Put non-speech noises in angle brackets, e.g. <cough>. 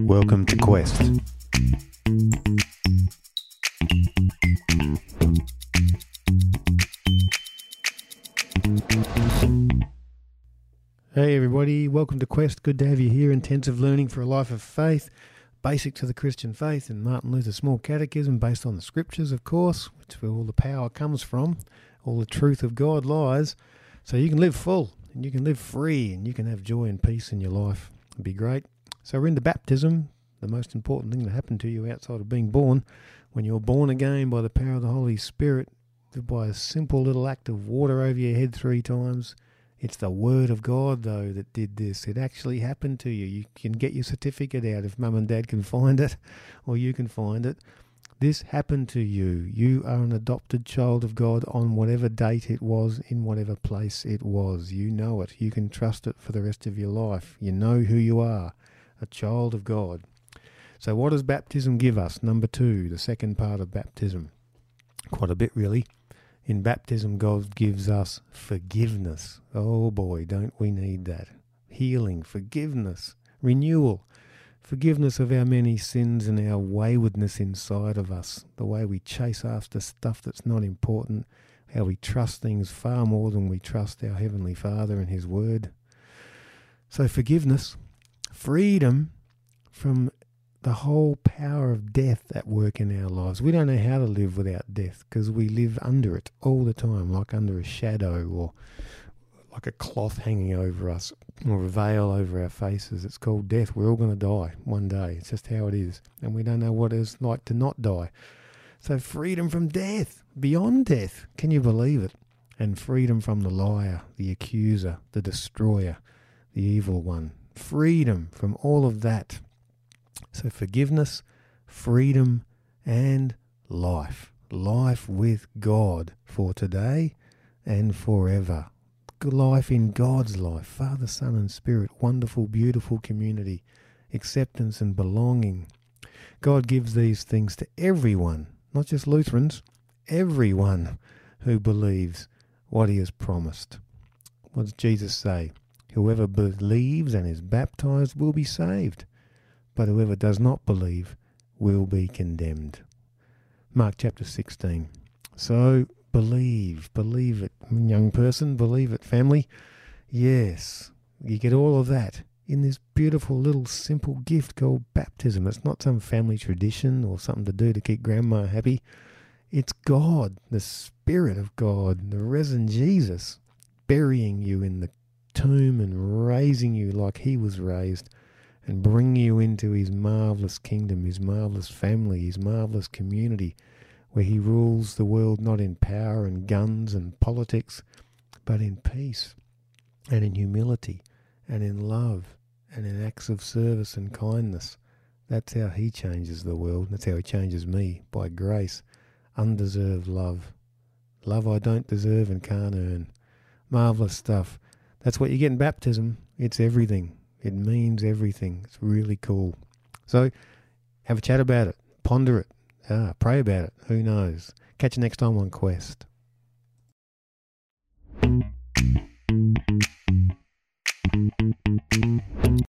welcome to Quest. Hey everybody, welcome to Quest. Good to have you here. Intensive learning for a life of faith, basic to the Christian faith, and Martin Luther's Small Catechism, based on the Scriptures, of course, which is where all the power comes from, all the truth of God lies. So you can live full, and you can live free, and you can have joy and peace in your life. It'd be great. So we're into baptism, the most important thing that happened to you outside of being born. When you're born again by the power of the Holy Spirit, by a simple little act of water over your head three times it's the Word of God, though, that did this. It actually happened to you. You can get your certificate out if mum and dad can find it, <laughs> or you can find it. This happened to you. You are an adopted child of God on whatever date it was, in whatever place it was. You know it. You can trust it for the rest of your life. You know who you are a child of God. So, what does baptism give us? Number two, the second part of baptism. Quite a bit, really. In baptism, God gives us forgiveness. Oh boy, don't we need that? Healing, forgiveness, renewal, forgiveness of our many sins and our waywardness inside of us, the way we chase after stuff that's not important, how we trust things far more than we trust our Heavenly Father and His Word. So, forgiveness, freedom from the whole power of death at work in our lives. We don't know how to live without death because we live under it all the time, like under a shadow or like a cloth hanging over us or a veil over our faces. It's called death. We're all going to die one day. It's just how it is. And we don't know what it's like to not die. So, freedom from death, beyond death. Can you believe it? And freedom from the liar, the accuser, the destroyer, the evil one. Freedom from all of that so, forgiveness, freedom, and life. Life with God for today and forever. Life in God's life. Father, Son, and Spirit. Wonderful, beautiful community. Acceptance and belonging. God gives these things to everyone, not just Lutherans, everyone who believes what he has promised. What does Jesus say? Whoever believes and is baptized will be saved but whoever does not believe will be condemned. Mark chapter 16. So believe, believe it, young person, believe it, family. Yes, you get all of that in this beautiful little simple gift called baptism. It's not some family tradition or something to do to keep grandma happy. It's God, the Spirit of God, the risen Jesus, burying you in the tomb and raising you like he was raised and bring you into his marvelous kingdom, his marvelous family, his marvelous community, where he rules the world not in power and guns and politics, but in peace and in humility and in love and in acts of service and kindness. That's how he changes the world. That's how he changes me by grace, undeserved love. Love I don't deserve and can't earn. Marvelous stuff. That's what you get in baptism. It's everything. It means everything. It's really cool. So have a chat about it, ponder it, ah, pray about it. Who knows? Catch you next time on Quest.